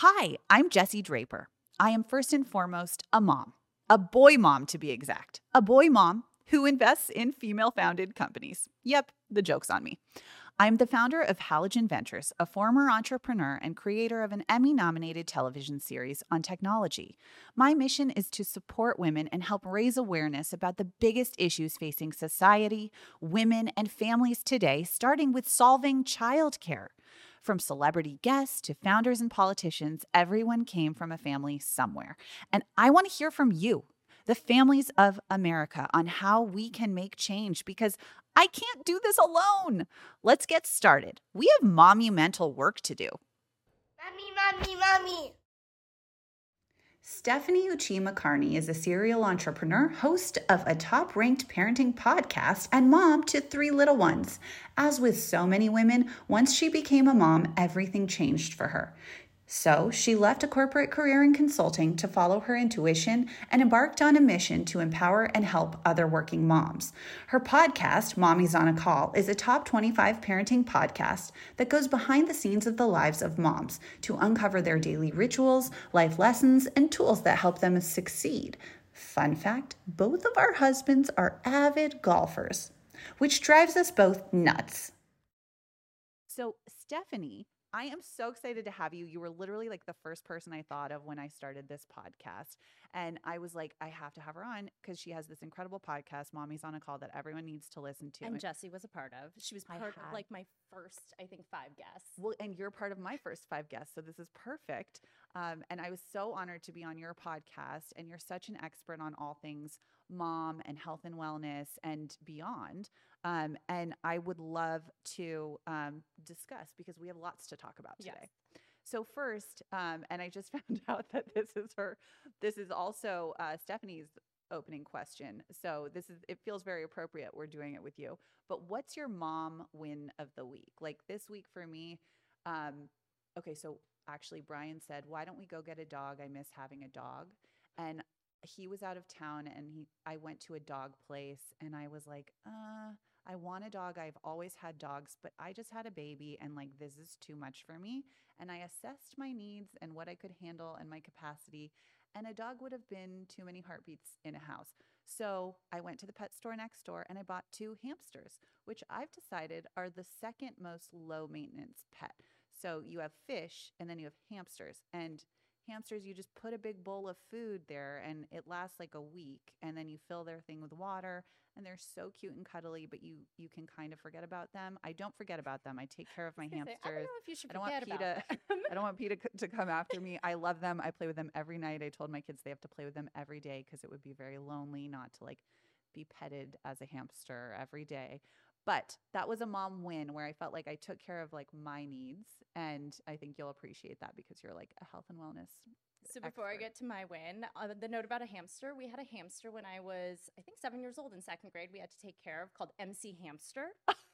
Hi, I'm Jesse Draper. I am first and foremost a mom, a boy mom to be exact, a boy mom who invests in female founded companies. Yep, the joke's on me. I'm the founder of Halogen Ventures, a former entrepreneur and creator of an Emmy nominated television series on technology. My mission is to support women and help raise awareness about the biggest issues facing society, women, and families today, starting with solving childcare. From celebrity guests to founders and politicians, everyone came from a family somewhere. And I want to hear from you, the families of America, on how we can make change because I can't do this alone. Let's get started. We have monumental work to do. Mommy, mommy, mommy. Stephanie Uchima Carney is a serial entrepreneur, host of a top ranked parenting podcast, and mom to three little ones. As with so many women, once she became a mom, everything changed for her. So she left a corporate career in consulting to follow her intuition and embarked on a mission to empower and help other working moms. Her podcast, Mommy's on a Call, is a top 25 parenting podcast that goes behind the scenes of the lives of moms to uncover their daily rituals, life lessons, and tools that help them succeed. Fun fact both of our husbands are avid golfers, which drives us both nuts. So, Stephanie I am so excited to have you. You were literally like the first person I thought of when I started this podcast. And I was like, I have to have her on because she has this incredible podcast, Mommy's on a Call, that everyone needs to listen to. And Jesse was a part of. She was part of like my first, I think, five guests. Well, and you're part of my first five guests. So this is perfect. Um, and I was so honored to be on your podcast. And you're such an expert on all things mom and health and wellness and beyond. Um, and I would love to um, discuss because we have lots to talk about today. Yes. So first, um, and I just found out that this is her. This is also uh, Stephanie's opening question. So this is it feels very appropriate. We're doing it with you. But what's your mom win of the week? Like this week for me. Um, okay, so actually Brian said, "Why don't we go get a dog? I miss having a dog." And he was out of town and he I went to a dog place and I was like, uh, I want a dog. I've always had dogs, but I just had a baby and like this is too much for me. And I assessed my needs and what I could handle and my capacity. And a dog would have been too many heartbeats in a house. So I went to the pet store next door and I bought two hamsters, which I've decided are the second most low maintenance pet. So you have fish and then you have hamsters. And hamsters, you just put a big bowl of food there and it lasts like a week. And then you fill their thing with water and they're so cute and cuddly, but you you can kind of forget about them. I don't forget about them. I take care of my hamsters. Say, I don't know if you should I don't want PETA, I don't want PETA to come after me. I love them. I play with them every night. I told my kids they have to play with them every day because it would be very lonely not to like be petted as a hamster every day. But that was a mom win where I felt like I took care of like my needs. And I think you'll appreciate that because you're like a health and wellness. So before expert. I get to my win, uh, the note about a hamster, we had a hamster when I was, I think, seven years old in second grade. We had to take care of called MC Hamster.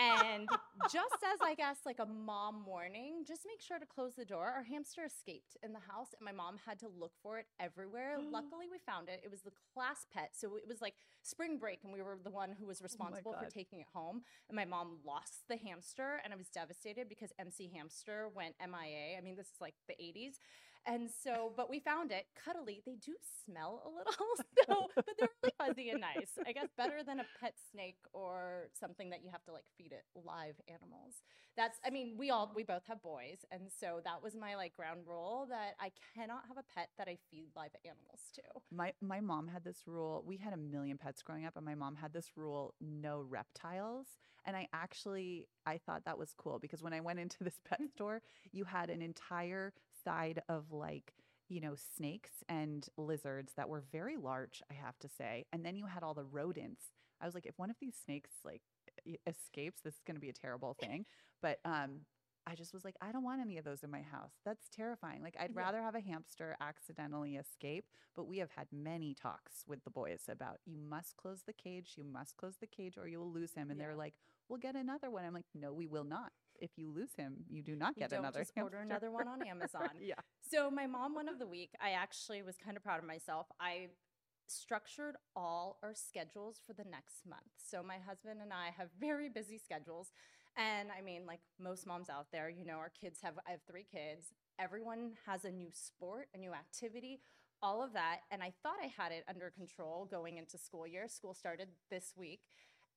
And just as I guess like a mom warning, just make sure to close the door. Our hamster escaped in the house and my mom had to look for it everywhere. Luckily we found it. It was the class pet. So it was like spring break and we were the one who was oh responsible for taking it home. And my mom lost the hamster and I was devastated because MC Hamster went MIA. I mean, this is like the 80s. And so, but we found it cuddly. They do smell a little, so, but they're really fuzzy and nice. I guess better than a pet snake or something that you have to like feed it live animals. That's, I mean, we all, we both have boys. And so that was my like ground rule that I cannot have a pet that I feed live animals to. My, my mom had this rule. We had a million pets growing up, and my mom had this rule no reptiles. And I actually, I thought that was cool because when I went into this pet store, you had an entire side of like you know snakes and lizards that were very large i have to say and then you had all the rodents i was like if one of these snakes like escapes this is going to be a terrible thing but um I just was like, I don't want any of those in my house. That's terrifying. Like, I'd yeah. rather have a hamster accidentally escape. But we have had many talks with the boys about you must close the cage, you must close the cage, or you will lose him. And yeah. they're like, we'll get another one. I'm like, no, we will not if you lose him, you do not get you another. Just order another one on Amazon. yeah. So my mom one of the week, I actually was kind of proud of myself. I structured all our schedules for the next month. So my husband and I have very busy schedules. And I mean, like most moms out there, you know, our kids have, I have three kids. Everyone has a new sport, a new activity, all of that. And I thought I had it under control going into school year. School started this week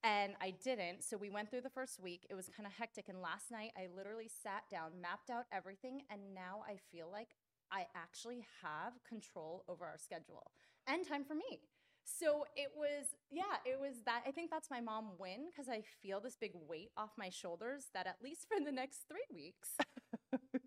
and I didn't. So we went through the first week. It was kind of hectic. And last night, I literally sat down, mapped out everything. And now I feel like I actually have control over our schedule and time for me. So it was, yeah, it was that. I think that's my mom win because I feel this big weight off my shoulders that at least for the next three weeks,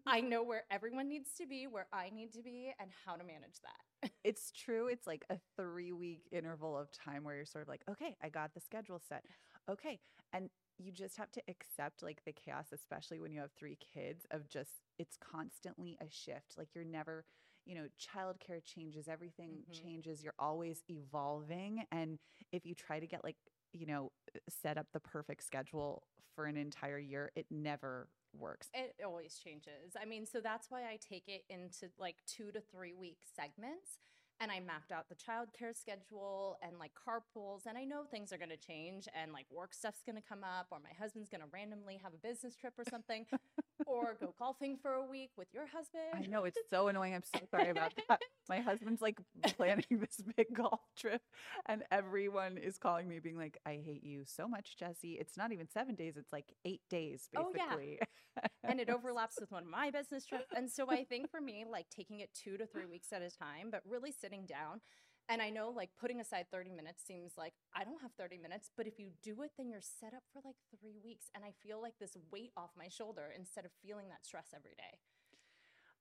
I know where everyone needs to be, where I need to be, and how to manage that. it's true. It's like a three week interval of time where you're sort of like, okay, I got the schedule set. Okay. And you just have to accept like the chaos, especially when you have three kids, of just it's constantly a shift. Like you're never, you know, childcare changes, everything Mhm. changes. You're always evolving. And if you try to get like, you know, set up the perfect schedule for an entire year, it never works. It always changes. I mean, so that's why I take it into like two to three week segments. And I mapped out the childcare schedule and like carpools. And I know things are going to change and like work stuff's going to come up, or my husband's going to randomly have a business trip or something, or go golfing for a week with your husband. I know it's so annoying. I'm so sorry about that. My husband's like planning this big golf trip, and everyone is calling me, being like, "I hate you so much, Jesse." It's not even seven days; it's like eight days, basically. Oh, yeah. basically. and it overlaps with one of my business trips. And so I think for me, like taking it two to three weeks at a time, but really sitting down. And I know like putting aside 30 minutes seems like I don't have 30 minutes, but if you do it, then you're set up for like three weeks. And I feel like this weight off my shoulder instead of feeling that stress every day.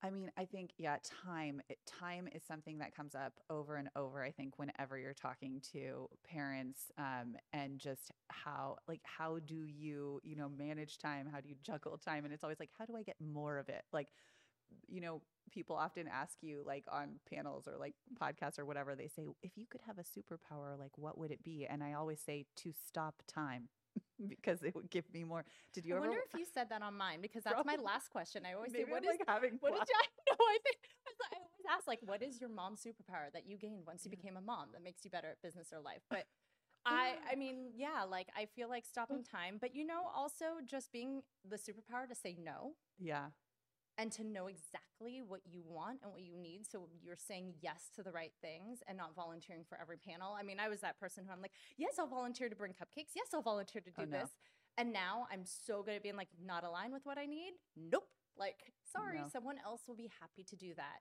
I mean, I think yeah, time time is something that comes up over and over. I think whenever you're talking to parents, um, and just how like how do you you know manage time? How do you juggle time? And it's always like, how do I get more of it? Like, you know, people often ask you like on panels or like podcasts or whatever. They say, if you could have a superpower, like what would it be? And I always say to stop time. because it would give me more. Did you I ever? wonder if you said that on mine because that's my last question. I always maybe say, what I'm is like having What did you? I know. I think I I always ask, like, what is your mom's superpower that you gained once you Yeah. became a mom that makes you better at business or life? But I, I mean, yeah, like I feel like stopping mm. time, but you know, also just being the superpower to say no Yeah. And to know exactly what you want and what you need. So you're saying yes to the right things and not volunteering for every panel. I mean, I was that person who I'm like, yes, I'll volunteer to bring cupcakes. Yes, I'll volunteer to do Oh, no. this. And now I'm so good at being like, not aligned with what I need. Nope. Like, sorry, No. someone else will be happy to do that.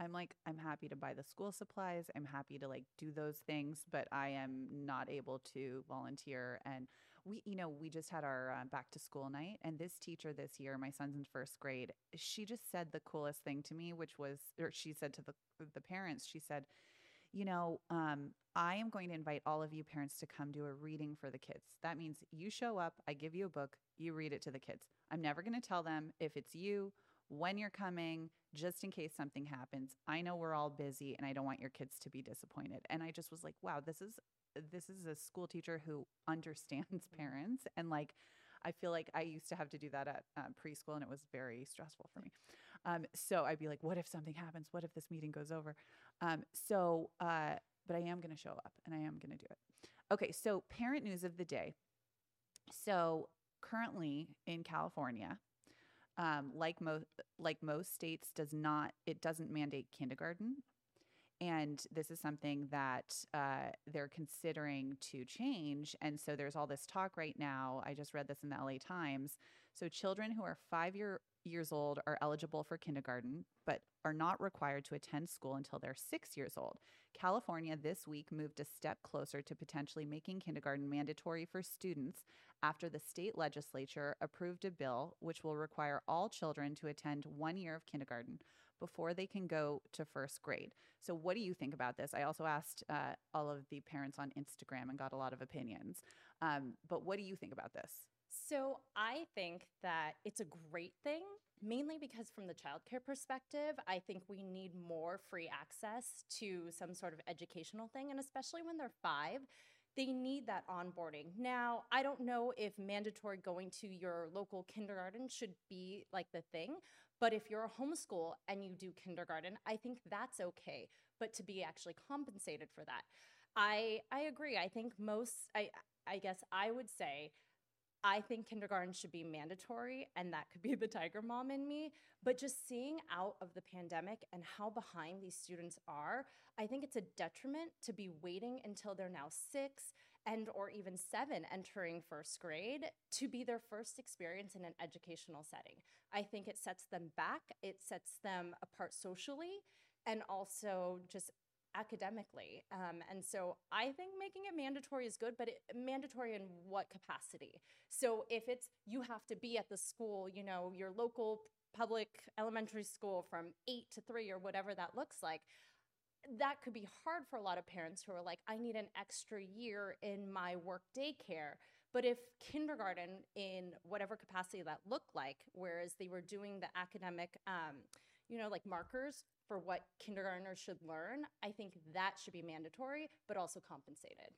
I'm like, I'm happy to buy the school supplies. I'm happy to like do those things, but I am not able to volunteer. And we, you know, we just had our uh, back to school night, and this teacher this year, my son's in first grade, she just said the coolest thing to me, which was, or she said to the the parents, she said, you know, um, I am going to invite all of you parents to come do a reading for the kids. That means you show up, I give you a book, you read it to the kids. I'm never going to tell them if it's you, when you're coming, just in case something happens. I know we're all busy and I don't want your kids to be disappointed. And I just was like, wow, this is this is a school teacher who understands parents and like I feel like I used to have to do that at uh, preschool and it was very stressful for me. Um, so I'd be like, what if something happens? What if this meeting goes over? Um, so, uh, but I am going to show up and I am going to do it. Okay, so parent news of the day. So currently in California, um, like most like most states, does not it doesn't mandate kindergarten, and this is something that uh, they're considering to change. And so there's all this talk right now. I just read this in the LA Times. So children who are five year years old are eligible for kindergarten, but are not required to attend school until they're six years old. California this week moved a step closer to potentially making kindergarten mandatory for students after the state legislature approved a bill which will require all children to attend one year of kindergarten before they can go to first grade. So, what do you think about this? I also asked uh, all of the parents on Instagram and got a lot of opinions. Um, but what do you think about this? So I think that it's a great thing, mainly because from the childcare perspective, I think we need more free access to some sort of educational thing, and especially when they're five. They need that onboarding. Now, I don't know if mandatory going to your local kindergarten should be like the thing, but if you're a homeschool and you do kindergarten, I think that's okay. But to be actually compensated for that, I I agree. I think most I I guess I would say I think kindergarten should be mandatory, and that could be the tiger mom in me. But just seeing out of the pandemic and how behind these students are, I think it's a detriment to be waiting until they're now six and or even seven entering first grade to be their first experience in an educational setting. I think it sets them back, it sets them apart socially, and also just academically. Um, and so I think making it mandatory is good, but it, mandatory in what capacity? So if it's you have to be at the school, you know, your local public elementary school from eight to three or whatever that looks like, that could be hard for a lot of parents who are like, I need an extra year in my work daycare. But if kindergarten, in whatever capacity that looked like, whereas they were doing the academic, um, you know, like markers for what kindergartners should learn, I think that should be mandatory, but also compensated.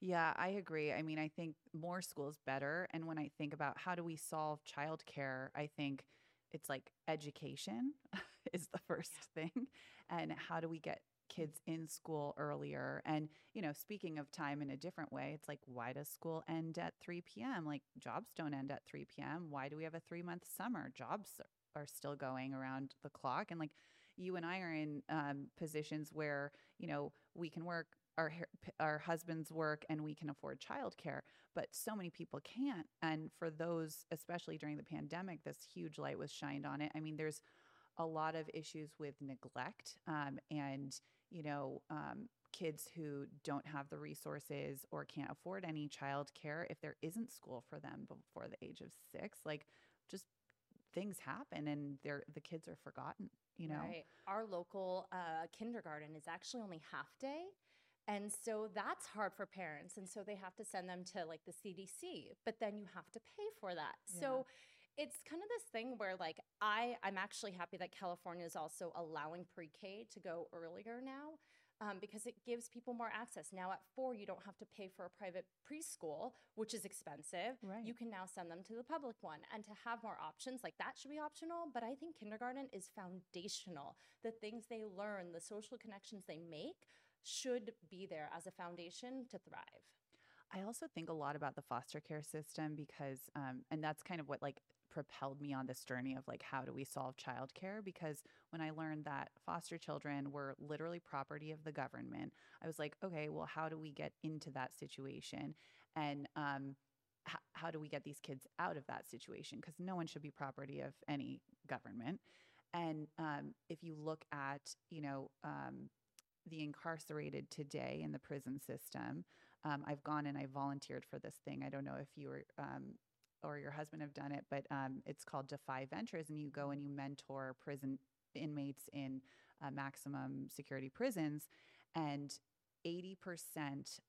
Yeah, I agree. I mean, I think more schools better. And when I think about how do we solve childcare, I think it's like education is the first thing. And how do we get kids in school earlier. And, you know, speaking of time in a different way, it's like, why does school end at 3 p.m.? Like, jobs don't end at 3 p.m. Why do we have a three month summer? Jobs are still going around the clock. And, like, you and I are in um, positions where, you know, we can work our our husbands work and we can afford childcare, but so many people can't. And for those, especially during the pandemic, this huge light was shined on it. I mean, there's a lot of issues with neglect um, and you know um, kids who don't have the resources or can't afford any childcare if there isn't school for them before the age of six like just things happen and they're the kids are forgotten you know right. our local uh, kindergarten is actually only half day and so that's hard for parents and so they have to send them to like the cdc but then you have to pay for that yeah. so it's kind of this thing where like I I'm actually happy that California is also allowing pre-K to go earlier now. Um, because it gives people more access. Now, at four, you don't have to pay for a private preschool, which is expensive. Right. You can now send them to the public one. And to have more options, like that should be optional. But I think kindergarten is foundational. The things they learn, the social connections they make should be there as a foundation to thrive. I also think a lot about the foster care system because, um, and that's kind of what like propelled me on this journey of like how do we solve childcare because when I learned that foster children were literally property of the government, I was like, okay, well, how do we get into that situation? And um, h- how do we get these kids out of that situation? Because no one should be property of any government. And um, if you look at, you know, um, the incarcerated today in the prison system, um, I've gone and I volunteered for this thing. I don't know if you were um, or your husband have done it, but um, it's called Defy Ventures, and you go and you mentor prison inmates in uh, maximum security prisons, and 80%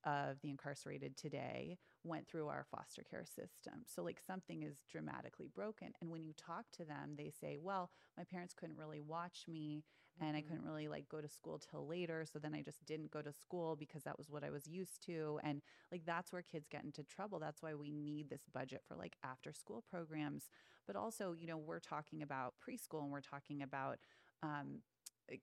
of the incarcerated today went through our foster care system. So, like, something is dramatically broken. And when you talk to them, they say, Well, my parents couldn't really watch me and I couldn't really like go to school till later. So then I just didn't go to school because that was what I was used to. And like that's where kids get into trouble. That's why we need this budget for like after school programs. But also, you know, we're talking about preschool and we're talking about, um,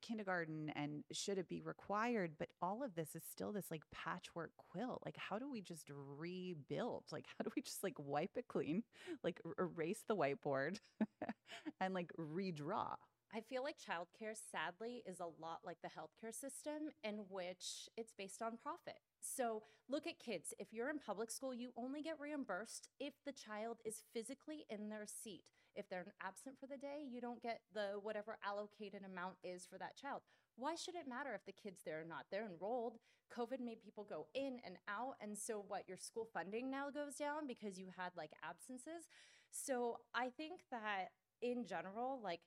kindergarten and should it be required but all of this is still this like patchwork quilt like how do we just rebuild like how do we just like wipe it clean like erase the whiteboard and like redraw I feel like childcare, sadly, is a lot like the healthcare system in which it's based on profit. So look at kids. If you're in public school, you only get reimbursed if the child is physically in their seat. If they're absent for the day, you don't get the whatever allocated amount is for that child. Why should it matter if the kid's there or not? They're enrolled. COVID made people go in and out. And so, what your school funding now goes down because you had like absences. So, I think that in general, like,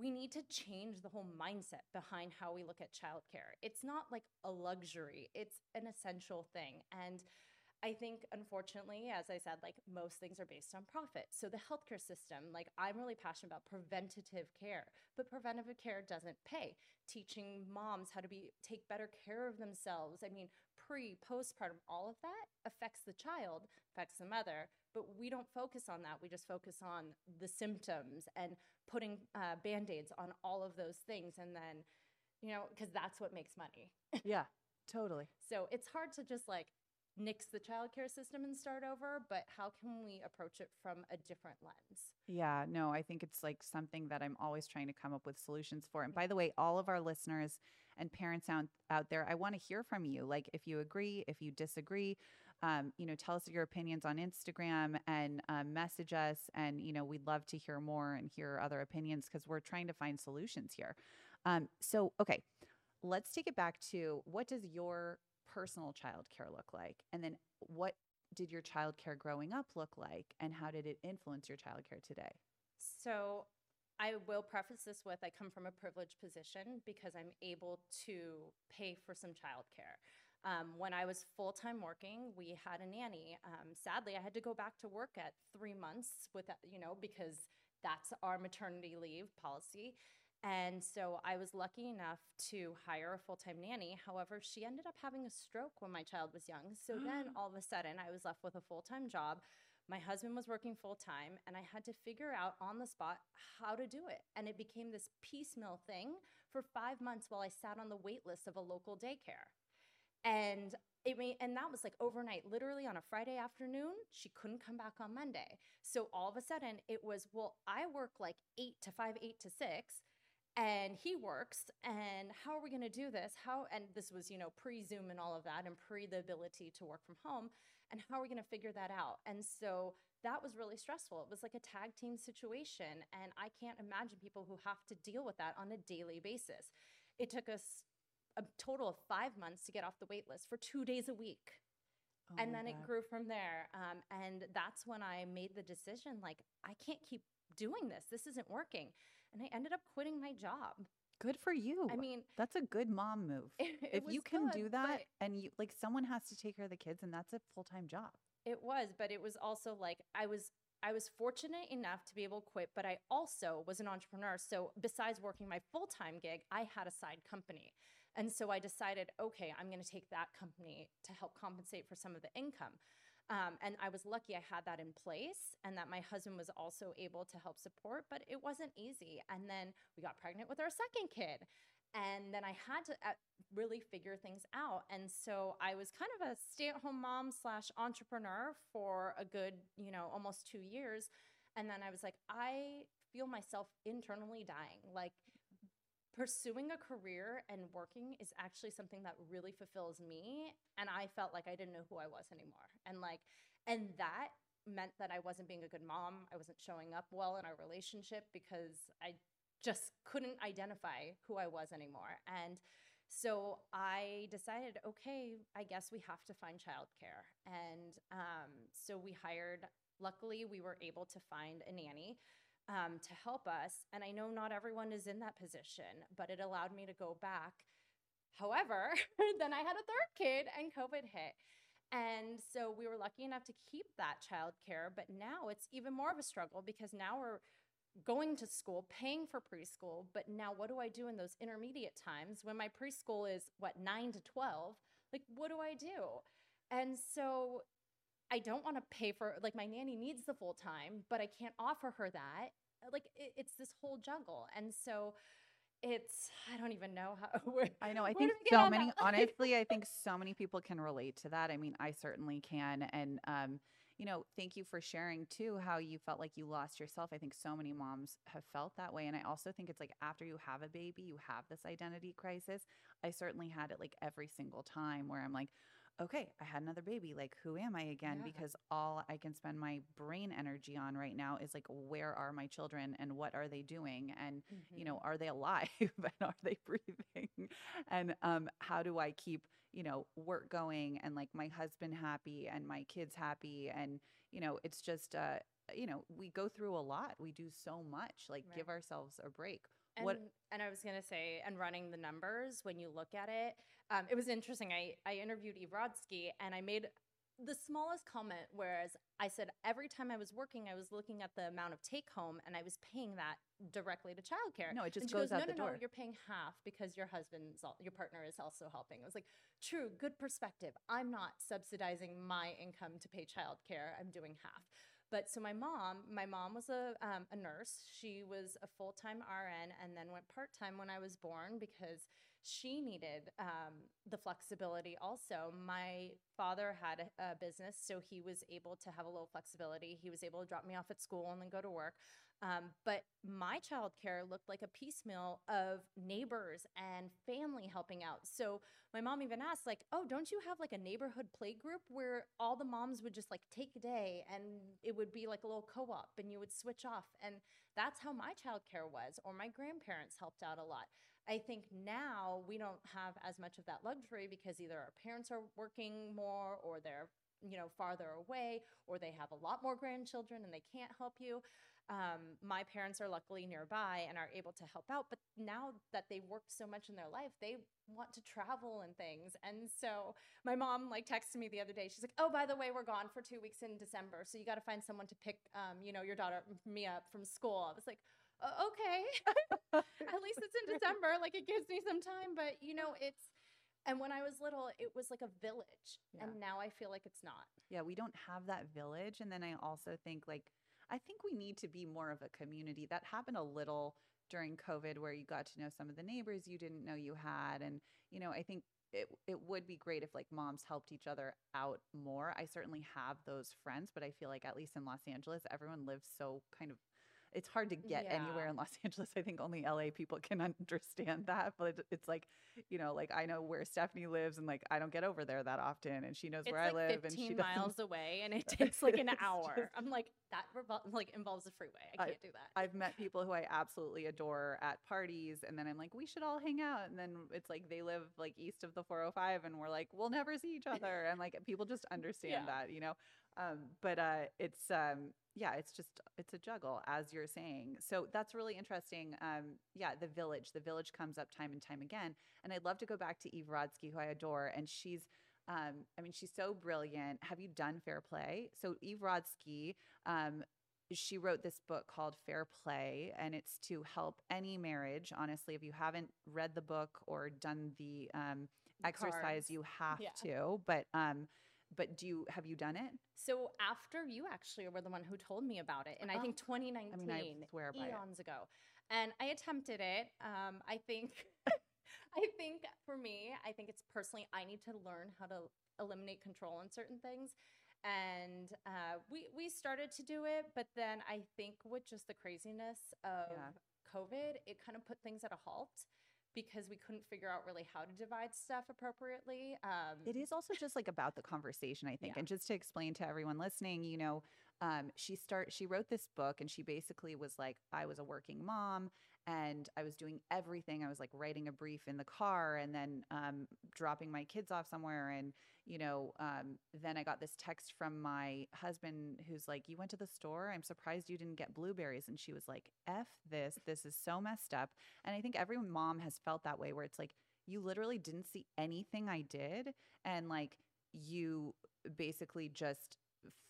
we need to change the whole mindset behind how we look at childcare. It's not like a luxury, it's an essential thing. And I think, unfortunately, as I said, like most things are based on profit. So the healthcare system, like I'm really passionate about preventative care, but preventative care doesn't pay. Teaching moms how to be take better care of themselves. I mean, pre, postpartum, all of that affects the child, affects the mother, but we don't focus on that. We just focus on the symptoms and putting uh, band aids on all of those things. And then, you know, because that's what makes money. yeah, totally. So it's hard to just like nix the childcare system and start over, but how can we approach it from a different lens? Yeah, no, I think it's like something that I'm always trying to come up with solutions for. And by the way, all of our listeners and parents out, out there, I want to hear from you. Like if you agree, if you disagree, um, you know, tell us your opinions on Instagram and um, message us. And, you know, we'd love to hear more and hear other opinions because we're trying to find solutions here. Um, so, okay, let's take it back to what does your personal childcare look like? And then what did your childcare growing up look like? And how did it influence your childcare today? So, I will preface this with I come from a privileged position because I'm able to pay for some childcare. Um, when I was full time working, we had a nanny. Um, sadly, I had to go back to work at three months with that, you know, because that's our maternity leave policy. And so I was lucky enough to hire a full time nanny. However, she ended up having a stroke when my child was young. So then all of a sudden, I was left with a full time job. My husband was working full time, and I had to figure out on the spot how to do it. And it became this piecemeal thing for five months while I sat on the wait list of a local daycare. And it made, and that was like overnight, literally on a Friday afternoon. She couldn't come back on Monday. So all of a sudden, it was, well, I work like eight to five, eight to six and he works and how are we going to do this how and this was you know pre zoom and all of that and pre the ability to work from home and how are we going to figure that out? And so that was really stressful. It was like a tag team situation and i can't imagine people who have to deal with that on a daily basis. It took us a total of five months to get off the wait list for two days a week. Oh and then it grew from there um, and that's when i made the decision like i can't keep doing this. This isn't working. And i ended up quitting my job Good for you. i mean that's a good mom move. it, it if you can good, do that and you like someone has to take care of the kids and that's a full-time job. it was but it was also like i was i was fortunate enough to be able to quit but i also was an entrepreneur so besides working my full-time gig i had a side company and so i decided okay i'm going to take that company to help compensate for some of the income um, and I was lucky I had that in place and that my husband was also able to help support, but it wasn't easy. And then we got pregnant with our second kid. And then I had to uh, really figure things out. And so I was kind of a stay at home mom slash entrepreneur for a good, you know, almost two years. And then I was like, I feel myself internally dying. Like, pursuing a career and working is actually something that really fulfills me and i felt like i didn't know who i was anymore. And like and that meant that i wasn't being a good mom i wasn't showing up well in our relationship because i just couldn't identify who i was anymore. And so i decided okay i guess we have to find childcare. And um, so we hired luckily we were able to find a nanny um, to help us. And I know not everyone is in that position, but it allowed me to go back. However, then I had a third kid and COVID hit. And so we were lucky enough to keep that childcare, but now it's even more of a struggle because now we're going to school, paying for preschool, but now what do I do in those intermediate times when my preschool is what 9 to 12? Like what do I do? And so I don't want to pay for like my nanny needs the full time, but I can't offer her that. Like it, it's this whole juggle, and so it's I don't even know how. Where, I know. I think do we get so many. honestly, I think so many people can relate to that. I mean, I certainly can. And um, you know, thank you for sharing too how you felt like you lost yourself. I think so many moms have felt that way, and I also think it's like after you have a baby, you have this identity crisis. I certainly had it like every single time where I'm like. Okay, I had another baby. Like, who am I again? Yeah. Because all I can spend my brain energy on right now is like, where are my children and what are they doing? And you know are they alive and are they breathing and um how do i keep you know work going and like my husband happy and my kids happy and you know it's just uh you know we go through a lot we do so much like Right. give ourselves a break And, what and I was gonna say, and running the numbers when you look at it, um, it was interesting. I I interviewed Eve Rodsky, and I made the smallest comment. Whereas I said every time I was working, I was looking at the amount of take home, and I was paying that directly to childcare. no it just and she goes, goes, out no, the no, door no, you're paying half because your husband's, al- your partner is also helping. I was like, true, good perspective. I'm not subsidizing my income to pay childcare. I'm doing half. But so my mom, my mom was a, um, a nurse. She was a full time RN and then went part time when I was born because she needed um, the flexibility also. My father had a, a business, so he was able to have a little flexibility. He was able to drop me off at school and then go to work. Um, but my childcare looked like a piecemeal of neighbors and family helping out. So my mom even asked, like, "Oh, don't you have like a neighborhood play group where all the moms would just like take a day and it would be like a little co-op and you would switch off?" And that's how my childcare was. Or my grandparents helped out a lot. I think now we don't have as much of that luxury because either our parents are working more or they're you know farther away or they have a lot more grandchildren and they can't help you. Um, my parents are luckily nearby and are able to help out but now that they've worked so much in their life they want to travel and things. And so my mom like texted me the other day. She's like oh by the way we're gone for two weeks in december so you got to find someone to pick um, you know your daughter me up from school. I was like uh, okay at least it's in december like it gives me some time but you know it's and when i was little it was like a village Yeah. and now i feel like it's not Yeah, we don't have that village. And then I also think like I think we need to be more of a community. That happened a little during COVID where you got to know some of the neighbors you didn't know you had. And, you know, I think it it would be great if like moms helped each other out more. I certainly have those friends, but I feel like at least in Los Angeles, everyone lives so kind of it's hard to get anywhere in Los Angeles. I think only LA people can understand that. But it's like, you know, like I know where Stephanie lives and like I don't get over there that often and she knows it's where like I live 15 and she miles away and it takes like an hour just- i'm like that revol- like involves a freeway i I- can't do that I've met people who I absolutely adore at parties, and then I'm like, we should all hang out. And then it's like they live like east of the 405, and we're like, we'll never see each other. And like people just understand Yeah. that, you know. Um, but uh, it's um, yeah, it's just it's a juggle, as you're saying. So that's really interesting. Um, yeah, the village, the village comes up time and time again, and I'd love to go back to Eve Rodsky, who I adore, and she's. Um, I mean, she's so brilliant. Have you done Fair Play? So Eve Rodsky, um, she wrote this book called Fair Play, and it's to help any marriage. Honestly, if you haven't read the book or done the um, exercise, cards. you have Yeah. to. But um, but do you have you done it? so after you actually were the one who told me about it and i Oh, think 2019 I swear by it. eons ago and i attempted it um, i think i think for me i think it's personally i need to learn how to eliminate control on certain things and uh, we we started to do it but then i think with just the craziness of Yeah. covid it kind of put things at a halt because we couldn't figure out really how to divide stuff appropriately um, It is also just like about the conversation, I think. Yeah. And just to explain to everyone listening, you know, um, she start she wrote this book and she basically was like, I was a working mom and I was doing everything. I was like writing a brief in the car and then um, dropping my kids off somewhere. And, you know, um, then I got this text from my husband who's like, You went to the store? I'm surprised you didn't get blueberries. And she was like, F this. This is so messed up. And I think every mom has felt that way where it's like, you literally didn't see anything I did. And like, you basically just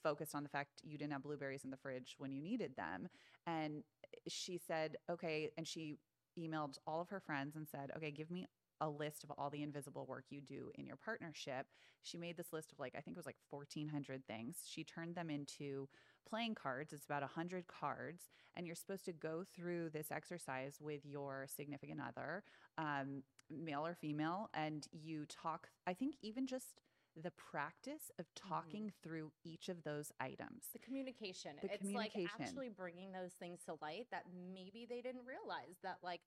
focused on the fact you didn't have blueberries in the fridge when you needed them. And she said, okay. And she emailed all of her friends and said, okay, give me a list of all the invisible work you do in your partnership. She made this list of like, I think it was like 1,400 things. She turned them into playing cards. It's about 100 cards. And you're supposed to go through this exercise with your significant other, um, male or female, and you talk, I think, even just the practice of talking mm-hmm. through each of those items. the communication The it's communication. like actually bringing those things to light that maybe they didn't realize that like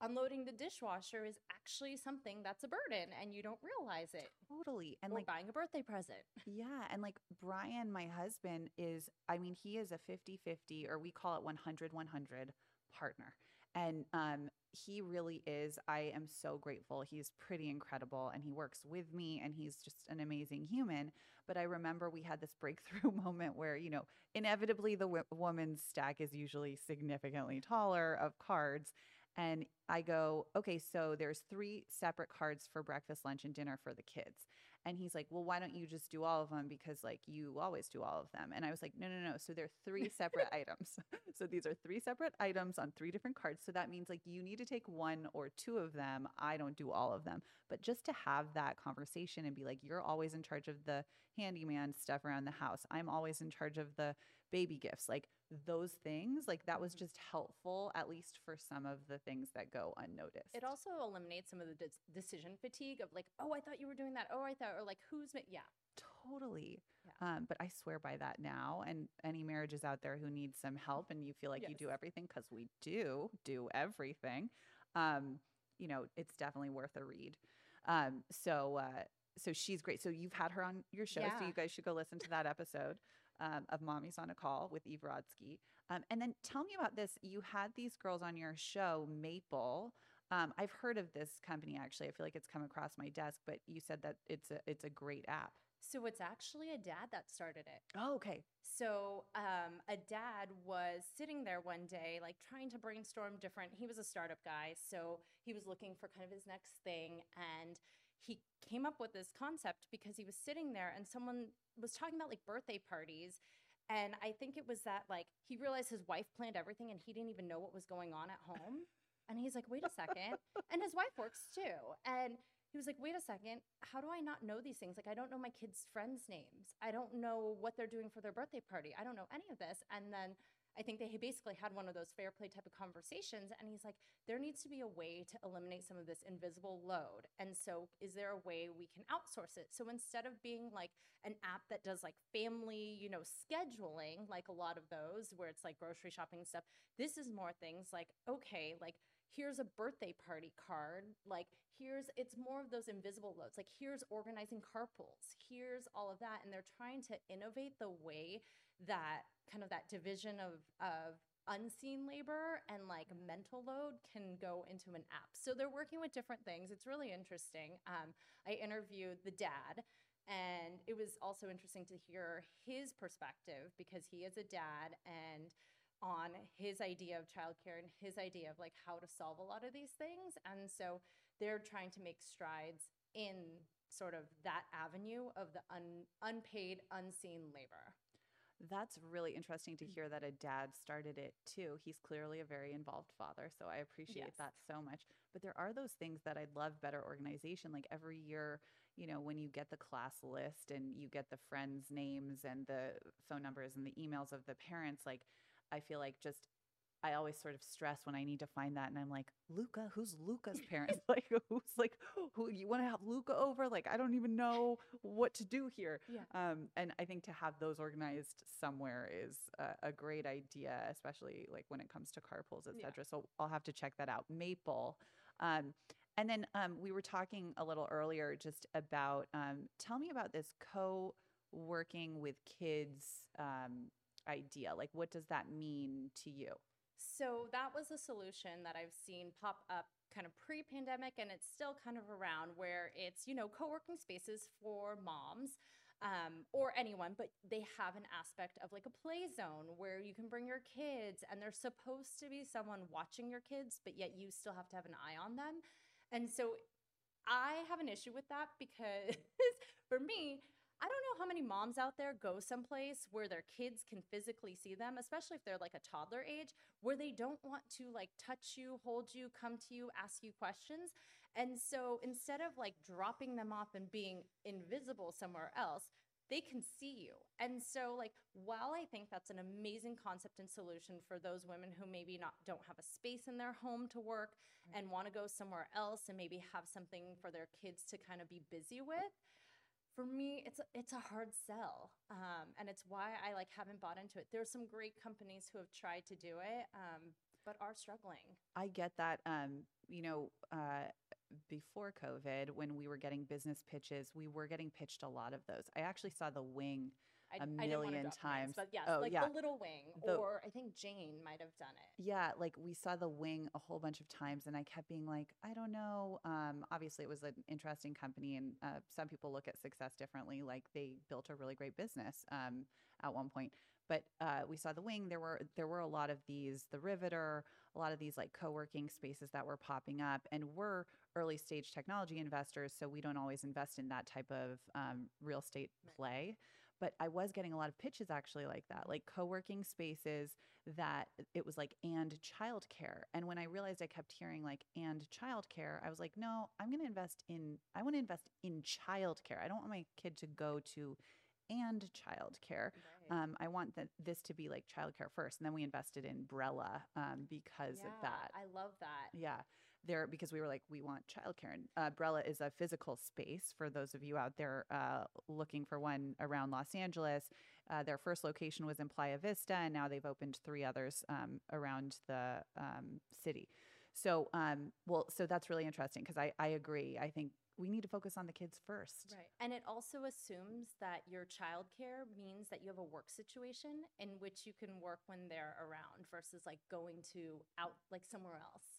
unloading the dishwasher is actually something that's a burden and you don't realize it Totally. And or like, buying a birthday present Yeah. And like Brian, my husband, is, I mean, he is a 50 50, or we call it 100 100 partner. And um, he really is. I am so grateful. He's pretty incredible and he works with me and he's just an amazing human. But I remember we had this breakthrough moment where, you know, inevitably the w- woman's stack is usually significantly taller of cards. And I go, okay, so there's three separate cards for breakfast, lunch, and dinner for the kids. And he's like, well, why don't you just do all of them? Because like you always do all of them. And I was like, no, no, no. So they're three separate items. So these are three separate items on three different cards. So that means like you need to take one or two of them. I don't do all of them. But just to have that conversation and be like, you're always in charge of the handyman stuff around the house. I'm always in charge of the baby gifts, like those things, like that was Mhm. just helpful, at least for some of the things that go unnoticed. It also eliminates some of the des- decision fatigue of like, oh, I thought you were doing that. Oh, I thought, or like, who's, ma-? yeah. Totally. Yeah. Um, but I swear by that now. And any marriages out there who need some help and you feel like you do everything, because we do do everything, um, you know, it's definitely worth a read. Um, so, uh, so she's great. So you've had her on your show, so you guys should go listen to that episode um, of Mommy's on a Call with Eve Rodsky. Um, and then tell me about this. You had these girls on your show, Maple. Um, I've heard of this company actually. I feel like it's come across my desk, but you said that it's a it's a great app. So it's actually a dad that started it. Oh, okay. So um, a dad was sitting there one day, like trying to brainstorm different. He was a startup guy, so he was looking for kind of his next thing, and he came up with this concept because he was sitting there and someone was talking about like birthday parties. And I think it was that like he realized his wife planned everything and he didn't even know what was going on at home. And he's like, wait a second. and his wife works too. And he was like, wait a second, how do I not know these things? Like, I don't know my kids' friends' names. I don't know what they're doing for their birthday party. I don't know any of this. And then I think they basically had one of those fair play type of conversations. And he's like, there needs to be a way to eliminate some of this invisible load. And so, is there a way we can outsource it? So, instead of being like an app that does like family, you know, scheduling, like a lot of those where it's like grocery shopping and stuff, this is more things like, okay, like, here's a birthday party card like here's it's more of those invisible loads like here's organizing carpools here's all of that and they're trying to innovate the way that kind of that division of of unseen labor and like mental load can go into an app. So they're working with different things. It's really interesting. Um, i interviewed the dad and it was also interesting to hear his perspective because he is a dad and on his idea of childcare and his idea of like how to solve a lot of these things. And so they're trying to make strides in sort of that avenue of the un- unpaid, unseen labor. That's really interesting to hear that a dad started it too. He's clearly a very involved father, so I appreciate Yes. that so much. But there are those things that I'd love better organization. Like every year, you know, when you get the class list and you get the friends' names and the phone numbers and the emails of the parents, like I feel like just I always sort of stress when I need to find that, and I'm like, Luca, who's Luca's parents? like, who's like, who you want to have Luca over? Like, I don't even know what to do here. Yeah. Um, and I think to have those organized somewhere is a, a great idea, especially like when it comes to carpools, et Yeah. cetera. So I'll have to check that out. Maple. Um, and then um, we were talking a little earlier just about, um, tell me about this co working with kids um, idea. Like, what does that mean to you? So that was a solution that I've seen pop up kind of pre-pandemic and it's still kind of around where it's, you know, co-working spaces for moms um, or anyone, but they have an aspect of like a play zone where you can bring your kids and there's supposed to be someone watching your kids, but yet you still have to have an eye on them. And so I have an issue with that because for me, I don't know how many moms out there go someplace where their kids can physically see them, especially if they're like a toddler age, where they don't want to like touch you, hold you, come to you, ask you questions. And so instead of like dropping them off and being invisible somewhere else, they can see you. And so like while I think that's an amazing concept and solution for those women who maybe not don't have a space in their home to work and want to go somewhere else and maybe have something for their kids to kind of be busy with, for me it's a, it's a hard sell um, and it's why i like haven't bought into it there's some great companies who have tried to do it um, but are struggling I get that. Um, you know, uh, before COVID, when we were getting business pitches, we were getting pitched a lot of those. I actually saw the wing I, A I million names, times. but yes Oh, like yeah. the little wing The- or i think jane might have done it Yeah, like we saw the wing a whole bunch of times, and I kept being like, I don't know. Um, obviously, it was an interesting company, and uh, some people look at success differently. Like they built a really great business um, at one point, but uh, we saw the wing. There were there were a lot of these, the Riveter, a lot of these like co working spaces that were popping up, and we're early stage technology investors, so we don't always invest in that type of um, real estate play. But I was getting a lot of pitches actually like that, like co working spaces that it was like and childcare. And when I realized I kept hearing like and childcare, I was like, no, I'm going to invest in I want to invest in childcare. I don't want my kid to go to and childcare. Right. Um, I want that this to be like childcare first, and then we invested in Brella um, because of that. I love that. Yeah, there because we were like, we want childcare. And uh, Brella is a physical space for those of you out there uh, looking for one around Los Angeles. Uh, their first location was in Playa Vista, and now they've opened three others um, around the um, city. So, um, well, so that's really interesting because I, I agree. I think we need to focus on the kids first. Right. And it also assumes that your childcare means that you have a work situation in which you can work when they're around versus like going to out like somewhere else.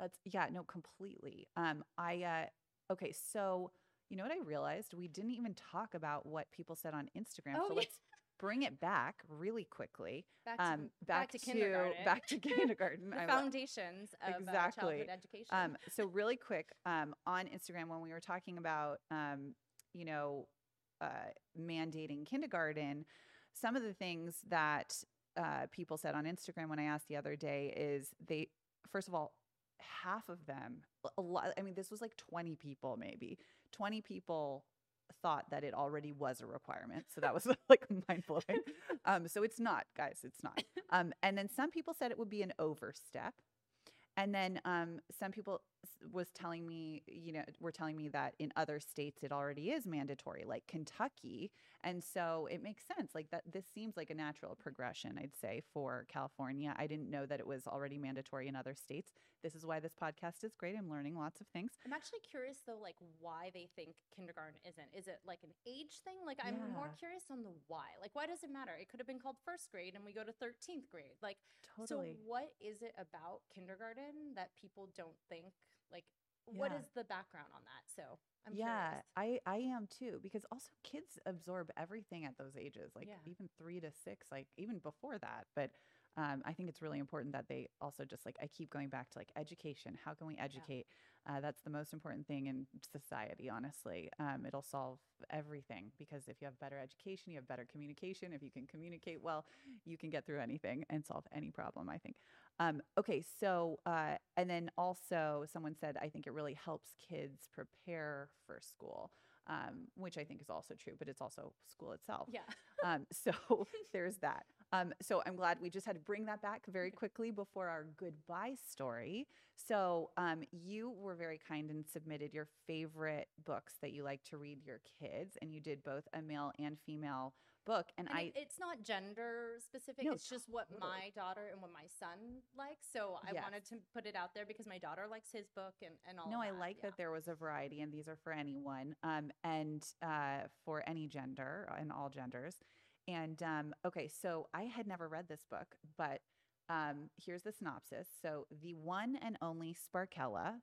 That's yeah, no, completely. Um, I uh, okay, so you know what I realized? We didn't even talk about what people said on Instagram. Oh, so yeah. let's bring it back really quickly. Back to, Um, back, to to, kindergarten. back to kindergarten. the I lo- foundations of uh, Exactly. childhood education. um, so really quick, um, on Instagram when we were talking about, um, you know, uh, mandating kindergarten, some of the things that uh, people said on Instagram when I asked the other day is they, first of all, half of them, a lot. I mean, this was like twenty people, maybe twenty people thought that it already was a requirement. So that was like mind blowing. Um, so it's not, guys. It's not. Um, and then some people said it would be an overstep. And then um, some people was telling me, you know, were telling me that in other states it already is mandatory, like Kentucky. And so it makes sense. Like that, this seems like a natural progression, I'd say, for California. I didn't know that it was already mandatory in other states. This is why this podcast is great. I'm learning lots of things. I'm actually curious though, like why they think kindergarten isn't. Is it like an age thing? Like I'm more curious on the why. Like why does it matter? It could have been called first grade and we go to 13th grade. Like Totally. So what is it about kindergarten that people don't think like what Yeah. is the background on that? So I'm yeah, curious. I I am too because also kids absorb everything at those ages, like Yeah. even three to six, like even before that. But um, I think it's really important that they also just like I keep going back to like education. How can we educate? Uh, that's the most important thing in society, honestly. Um, it'll solve everything because if you have better education, you have better communication. If you can communicate well, you can get through anything and solve any problem. I think. Um, okay, so uh, and then also someone said I think it really helps kids prepare for school, um, which I think is also true, but it's also school itself. Yeah. Um, so there's that. Um, so I'm glad we just had to bring that back very quickly before our goodbye story. So um, you were very kind and submitted your favorite books that you like to read your kids, and you did both a male and female book. And, And I it's not gender specific. No, it's just what my daughter and what my son likes. So I Yes. wanted to put it out there because my daughter likes his book and, and all No, I that, like yeah. that there was a variety, and these are for anyone, um, and uh, for any gender uh, and all genders. And um, okay, so I had never read this book, but um, here's the synopsis. So the one and only Sparkella,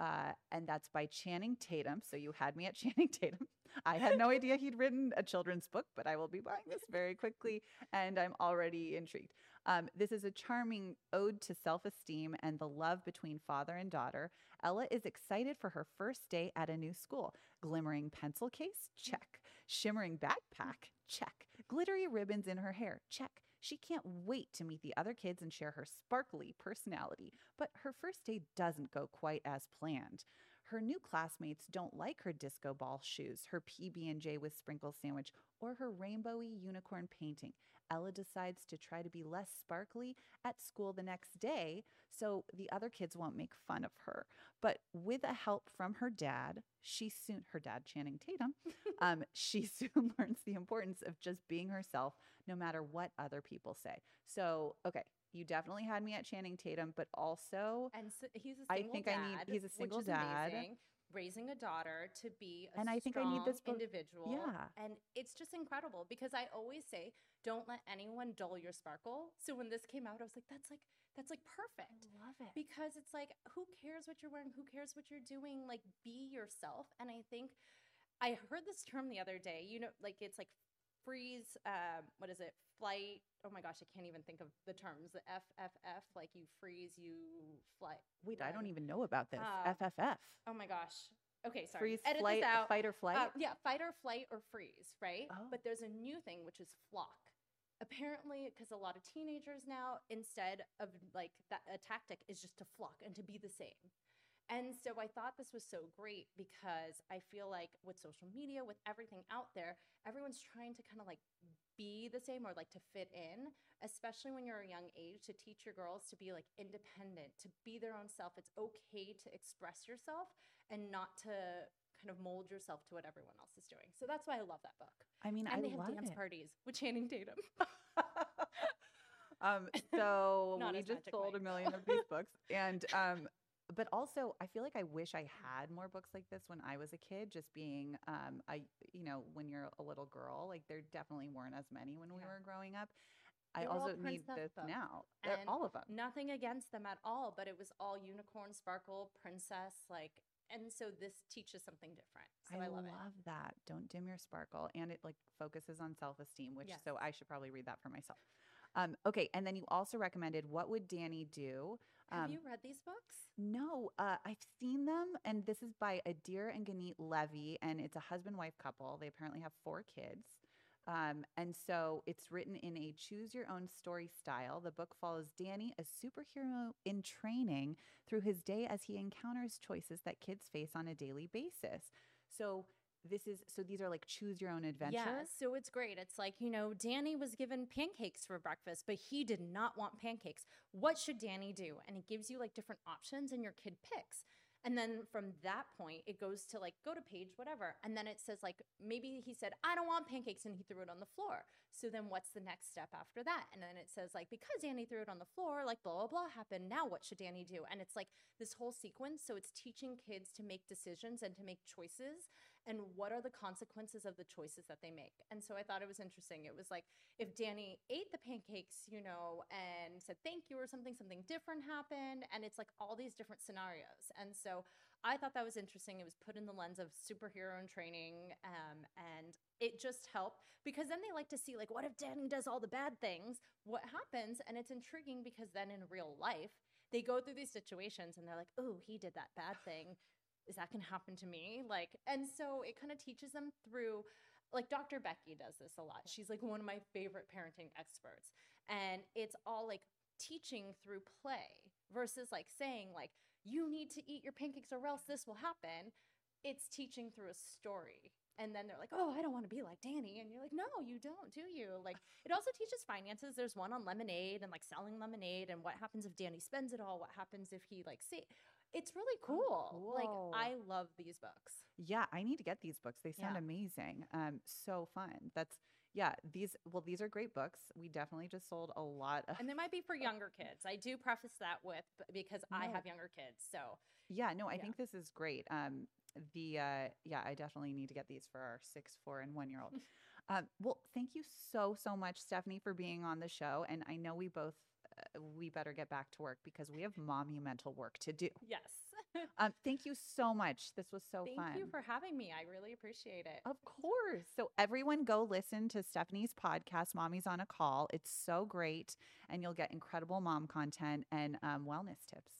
uh, and that's by Channing Tatum. So you had me at Channing Tatum. I had no idea he'd written a children's book, but I will be buying this very quickly, and I'm already intrigued. Um, this is a charming ode to self esteem and the love between father and daughter. Ella is excited for her first day at a new school. Glimmering pencil case? Check. Shimmering backpack? Check. Glittery ribbons in her hair? Check. She can't wait to meet the other kids and share her sparkly personality. But her first day doesn't go quite as planned. Her new classmates don't like her disco ball shoes, her PB&J with sprinkle sandwich, or her rainbowy unicorn painting. Ella decides to try to be less sparkly at school the next day so the other kids won't make fun of her. But with a help from her dad, she soon, her dad, Channing Tatum, um, she soon learns the importance of just being herself no matter what other people say. So, okay, you definitely had me at Channing Tatum, but also, And so he's a I single I think I need he's a single dad. amazing, raising a daughter to be a And I think I need this book- individual. yeah. And it's just incredible because I always say, don't let anyone dull your sparkle. So when this came out, I was like, that's like that's like perfect. love it. Because it's like, who cares what you're wearing? Who cares what you're doing? Like, be yourself. And I think I heard this term the other day. You know, like it's like freeze. Um, what is it? Flight. Oh my gosh, I can't even think of the terms. The FFF. Like you freeze, you fly. Wait, I don't even know about this. Uh, FFF. Oh my gosh. Okay, sorry. Freeze, Edit flight, fight or flight. Uh, yeah, fight or flight or freeze, right? Oh. But there's a new thing which is flock. Apparently, because a lot of teenagers now, instead of like that, a tactic is just to flock and to be the same. And so I thought this was so great because I feel like with social media, with everything out there, everyone's trying to kind of like be the same or like to fit in, especially when you're a young age, to teach your girls to be like independent, to be their own self. It's okay to express yourself and not to kind of mold yourself to what everyone else is doing. So that's why I love that book. I mean, And I they have love dance it. parties with Channing Tatum. um, so we just sold a million of these books, and um, but also I feel like I wish I had more books like this when I was a kid. Just being, um, I you know, when you're a little girl, like there definitely weren't as many when we Yeah. were growing up. I They all also need this books, now. All of them. Nothing against them at all, but it was all unicorn, sparkle, princess, like, and so this teaches something different. So I, love, it. that. Don't dim your sparkle, and it like focuses on self esteem, which so I should probably read that for myself. Um, okay, and then you also recommended "What Would Danny Do." Have Um, you read these books? No, uh, I've seen them, and this is by Adir and Ganit Levy, and it's a husband wife couple. They apparently have four kids. Um, and so it's written in a choose your own story style. The book follows Danny, a superhero in training, through his day as he encounters choices that kids face on a daily basis. So this is so these are like choose your own adventure. Yeah, so it's great. It's like, you know, Danny was given pancakes for breakfast, but he did not want pancakes. What should Danny do? And it gives you like different options and your kid picks. And then from that point, it goes to like go to page whatever. And then it says like maybe he said, I don't want pancakes and he threw it on the floor. So then what's the next step after that? And then it says like because Danny threw it on the floor, like blah blah blah happened. Now what should Danny do? And it's like this whole sequence. So it's teaching kids to make decisions and to make choices and what are the consequences of the choices that they make. And so I thought it was interesting. It was like if Danny ate the pancakes, you know, and said thank you or something, something different happened. And it's like all these different scenarios. And so I thought that was interesting. It was put in the lens of superhero and training. Um, and it just helped because then they like to see, like, what if Danny does all the bad things? What happens? And it's intriguing because then in real life, they go through these situations and they're like, oh, he did that bad thing is that going to happen to me? Like, and so it kind of teaches them through, like, Dr. Becky does this a lot. She's like one of my favorite parenting experts. And it's all like teaching through play versus like saying, like, you need to eat your pancakes or else this will happen. It's teaching through a story. And then they're like, oh, I don't want to be like Danny. And you're like, no, you don't, do you? Like, it also teaches finances. There's one on lemonade and like selling lemonade and what happens if Danny spends it all. What happens if he like see? It's really cool. cool. Like, I love these books. Yeah, I need to get these books. They sound Yeah. amazing. Um, so fun. That's yeah. These well, these are great books. We definitely just sold a lot. Of, And they might be for younger kids. I do preface that with because I have younger kids. So yeah, no, I yeah. think this is great. Um, the uh, yeah, I definitely need to get these for our six, four, and one year old. um, well, thank you so so much, Stephanie, for being on the show. And I know we both we better get back to work because we have monumental work to do. yes. Um, thank you so much. This was so Thank fun. Thank you for having me. I really appreciate it. Of course. So, everyone go listen to Stephanie's podcast, Mommy's on a Call. It's so great, and you'll get incredible mom content and um, wellness tips.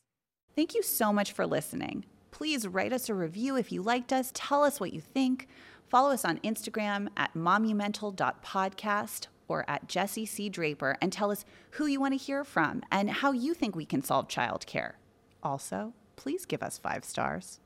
Thank you so much for listening. Please write us a review if you liked us. Tell us what you think. Follow us on Instagram at momumental.podcast or at Jesse C. Draper and tell us who you want to hear from and how you think we can solve childcare. Also, please give us five stars.